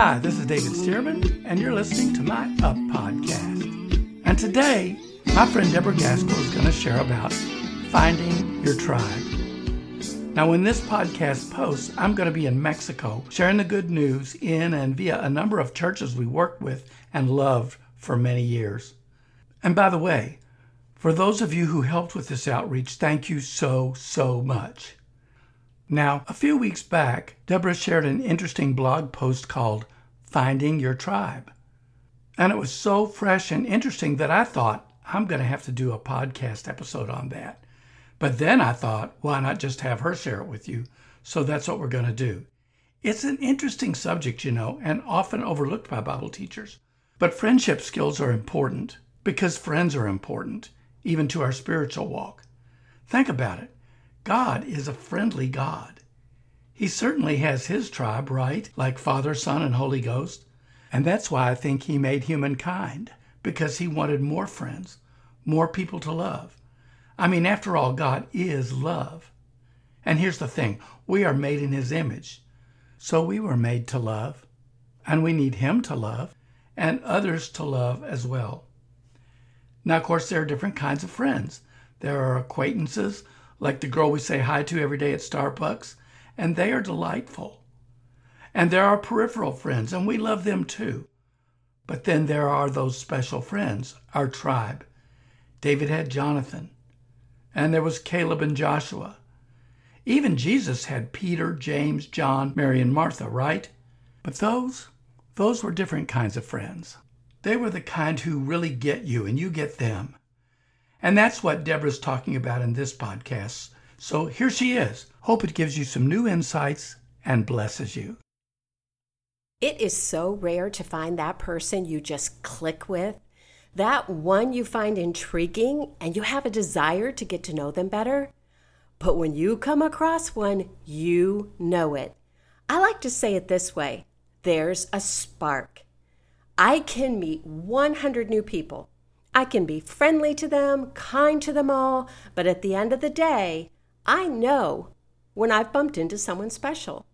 Hi, this is David Stearman, and you're listening to my Up podcast. And today, my friend Deborah Gaskell is going to share about finding your tribe. Now, when this podcast posts, I'm going to be in Mexico sharing the good news in and via a number of churches we worked with and loved for many years. And by the way, for those of you who helped with this outreach, thank you so, so much. Now, a few weeks back, Deborah shared an interesting blog post called Finding Your Tribe. And it was so fresh and interesting that I thought, I'm going to have to do a podcast episode on that. But then I thought, why not just have her share it with you? So that's what we're going to do. It's an interesting subject, you know, and often overlooked by Bible teachers. But friendship skills are important because friends are important, even to our spiritual walk. Think about it. God is a friendly God. He certainly has his tribe, right? Like Father, Son, and Holy Ghost. And that's why I think he made humankind, because he wanted more friends, more people to love. I mean, after all, God is love. And here's the thing we are made in his image. So we were made to love, and we need him to love, and others to love as well. Now, of course, there are different kinds of friends. There are acquaintances like the girl we say hi to every day at Starbucks, and they are delightful. And there are peripheral friends, and we love them too. But then there are those special friends, our tribe. David had Jonathan, and there was Caleb and Joshua. Even Jesus had Peter, James, John, Mary, and Martha, right? But those, those were different kinds of friends. They were the kind who really get you and you get them. And that's what Deborah's talking about in this podcast. So here she is. Hope it gives you some new insights and blesses you. It is so rare to find that person you just click with, that one you find intriguing and you have a desire to get to know them better. But when you come across one, you know it. I like to say it this way there's a spark. I can meet 100 new people I can be friendly to them, kind to them all, but at the end of the day, I know when I've bumped into someone special.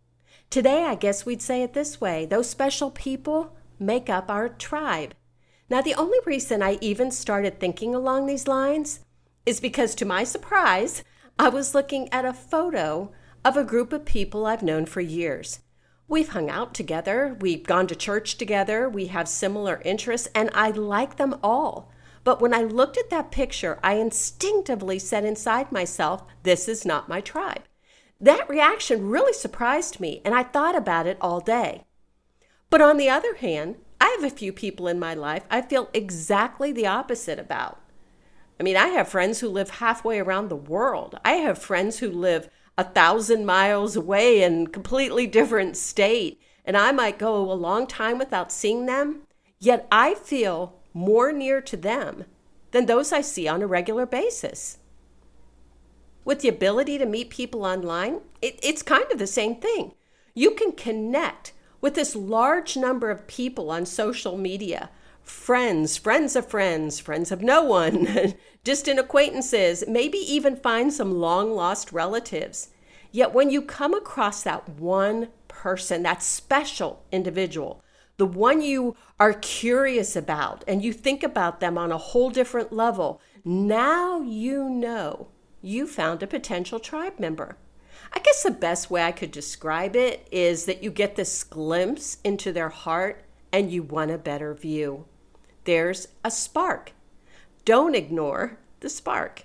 Today, I guess we'd say it this way those special people make up our tribe. Now, the only reason I even started thinking along these lines is because, to my surprise, I was looking at a photo of a group of people I've known for years. We've hung out together, we've gone to church together, we have similar interests, and I like them all. But when I looked at that picture, I instinctively said inside myself, This is not my tribe. That reaction really surprised me, and I thought about it all day. But on the other hand, I have a few people in my life I feel exactly the opposite about. I mean, I have friends who live halfway around the world. I have friends who live a thousand miles away in completely different state, and I might go a long time without seeing them. Yet I feel more near to them than those I see on a regular basis. With the ability to meet people online, it, it's kind of the same thing. You can connect with this large number of people on social media friends, friends of friends, friends of no one, distant acquaintances, maybe even find some long lost relatives. Yet when you come across that one person, that special individual the one you are curious about, and you think about them on a whole different level, now you know you found a potential tribe member. I guess the best way I could describe it is that you get this glimpse into their heart and you want a better view. There's a spark. Don't ignore the spark.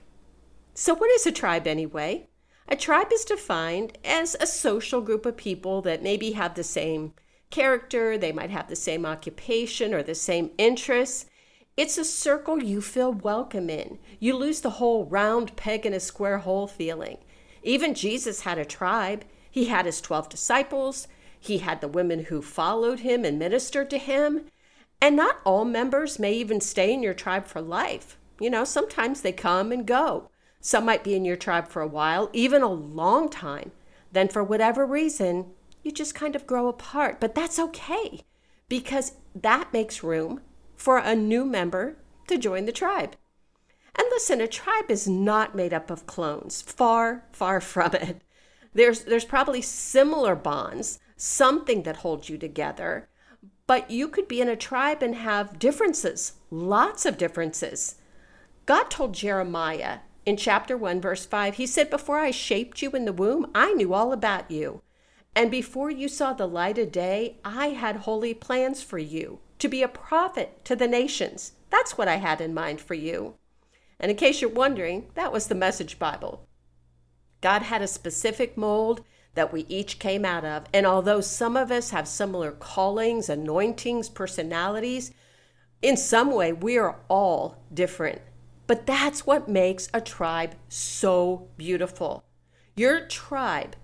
So, what is a tribe anyway? A tribe is defined as a social group of people that maybe have the same character, they might have the same occupation or the same interests. It's a circle you feel welcome in. You lose the whole round peg in a square hole feeling. Even Jesus had a tribe. He had his 12 disciples, he had the women who followed him and ministered to him. And not all members may even stay in your tribe for life. You know, sometimes they come and go. Some might be in your tribe for a while, even a long time. Then, for whatever reason, you just kind of grow apart. But that's okay because that makes room for a new member to join the tribe. And listen, a tribe is not made up of clones. Far, far from it. There's there's probably similar bonds, something that holds you together, But you could be in a tribe and have differences, lots of differences. God told Jeremiah in chapter 1, verse 5, He said, Before I shaped you in the womb, I knew all about you. And before you saw the light of day, I had holy plans for you to be a prophet to the nations. That's what I had in mind for you. And in case you're wondering, that was the Message Bible. God had a specific mold that we each came out of. And although some of us have similar callings, anointings, personalities, in some way we are all different. But that's what makes a tribe so beautiful. Your tribe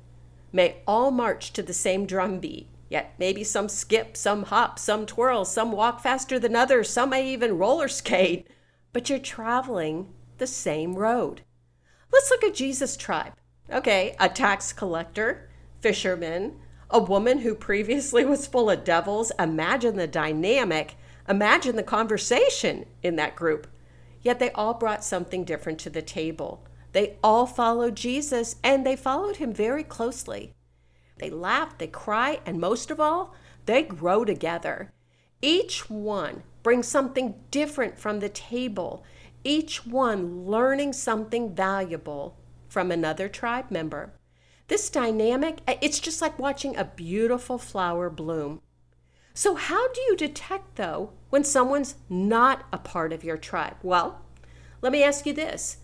may all march to the same drum beat, yet maybe some skip, some hop, some twirl, some walk faster than others, some may even roller skate, but you're traveling the same road. Let's look at Jesus' tribe. Okay, a tax collector, fisherman, a woman who previously was full of devils. Imagine the dynamic, imagine the conversation in that group. Yet they all brought something different to the table. They all followed Jesus and they followed him very closely. They laugh, they cry, and most of all, they grow together. Each one brings something different from the table, each one learning something valuable from another tribe member. This dynamic, eh, it's just like watching a beautiful flower bloom. So, how do you detect, though, when someone's not a part of your tribe? Well, let me ask you this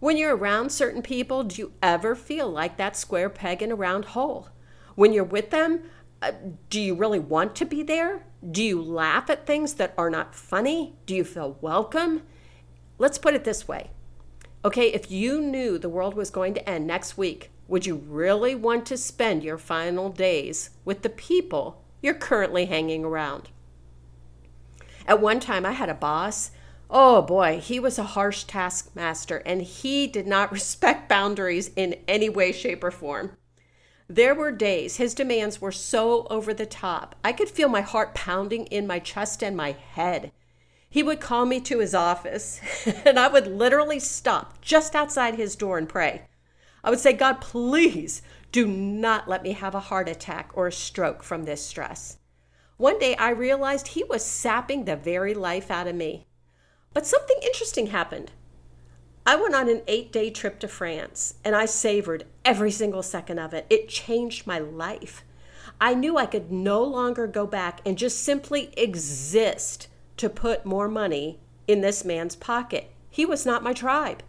when you're around certain people, do you ever feel like that square peg in a round hole? When you're with them, uh, do you really want to be there? Do you laugh at things that are not funny? Do you feel welcome? Let's put it this way. Okay, if you knew the world was going to end next week, would you really want to spend your final days with the people you're currently hanging around? At one time, I had a boss Oh boy, he was a harsh taskmaster and he did not respect boundaries in any way, shape, or form. There were days his demands were so over the top, I could feel my heart pounding in my chest and my head. He would call me to his office, and I would literally stop just outside his door and pray. I would say, God, please do not let me have a heart attack or a stroke from this stress. One day I realized he was sapping the very life out of me. But something interesting happened. I went on an eight day trip to France and I savored every single second of it. It changed my life. I knew I could no longer go back and just simply exist to put more money in this man's pocket. He was not my tribe.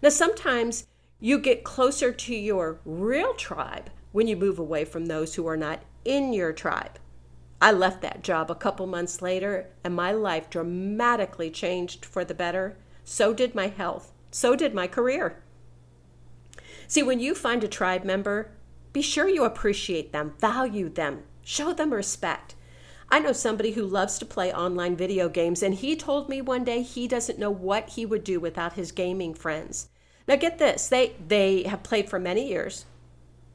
Now, sometimes you get closer to your real tribe when you move away from those who are not in your tribe. I left that job a couple months later, and my life dramatically changed for the better. So did my health. So did my career. See, when you find a tribe member, be sure you appreciate them, value them, show them respect. I know somebody who loves to play online video games, and he told me one day he doesn't know what he would do without his gaming friends. Now, get this they, they have played for many years,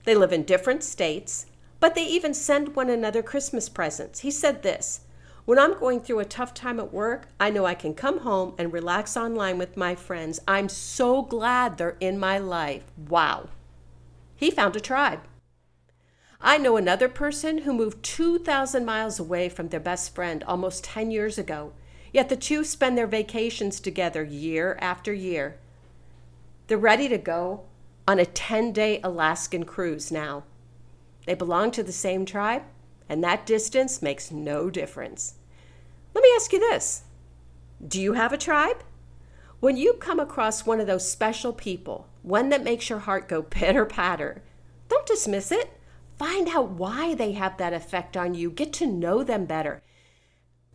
they live in different states, but they even send one another Christmas presents. He said this When I'm going through a tough time at work, I know I can come home and relax online with my friends. I'm so glad they're in my life. Wow. He found a tribe. I know another person who moved 2,000 miles away from their best friend almost 10 years ago, yet the two spend their vacations together year after year. They're ready to go on a 10 day Alaskan cruise now. They belong to the same tribe, and that distance makes no difference. Let me ask you this Do you have a tribe? When you come across one of those special people, one that makes your heart go pitter patter, don't dismiss it. Find out why they have that effect on you. Get to know them better.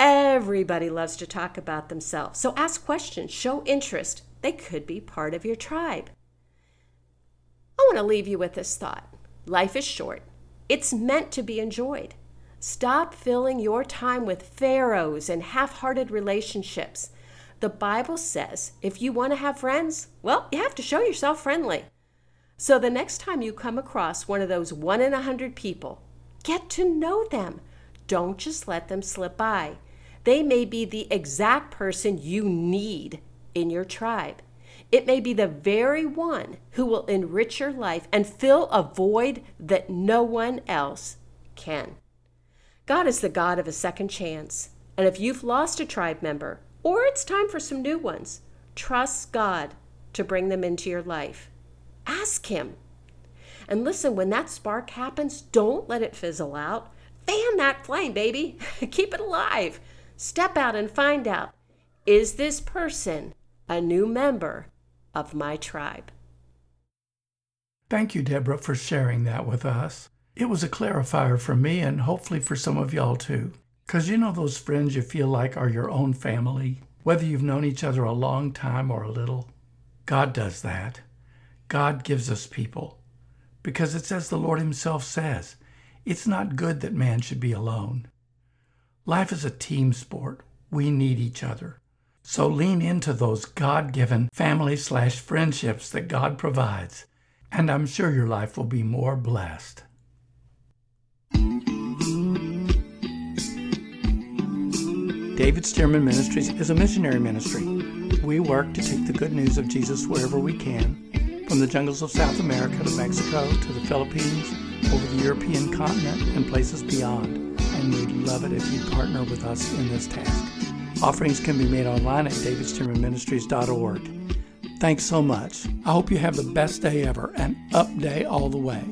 Everybody loves to talk about themselves, so ask questions, show interest. They could be part of your tribe. I want to leave you with this thought life is short. It's meant to be enjoyed. Stop filling your time with pharaohs and half hearted relationships. The Bible says if you want to have friends, well, you have to show yourself friendly. So the next time you come across one of those one in a hundred people, get to know them. Don't just let them slip by. They may be the exact person you need in your tribe. It may be the very one who will enrich your life and fill a void that no one else can. God is the God of a second chance. And if you've lost a tribe member, or it's time for some new ones, trust God to bring them into your life. Ask Him. And listen, when that spark happens, don't let it fizzle out. Fan that flame, baby. Keep it alive. Step out and find out is this person a new member of my tribe? Thank you, Deborah, for sharing that with us. It was a clarifier for me and hopefully for some of y'all too. Because you know those friends you feel like are your own family, whether you've known each other a long time or a little? God does that. God gives us people. Because it's as the Lord Himself says it's not good that man should be alone. Life is a team sport. We need each other. So lean into those God given family slash friendships that God provides, and I'm sure your life will be more blessed. David Stearman Ministries is a missionary ministry. We work to take the good news of Jesus wherever we can, from the jungles of South America to Mexico to the Philippines, over the European continent, and places beyond. And we'd love it if you'd partner with us in this task. Offerings can be made online at davidstearmanministries.org. Thanks so much. I hope you have the best day ever and up day all the way.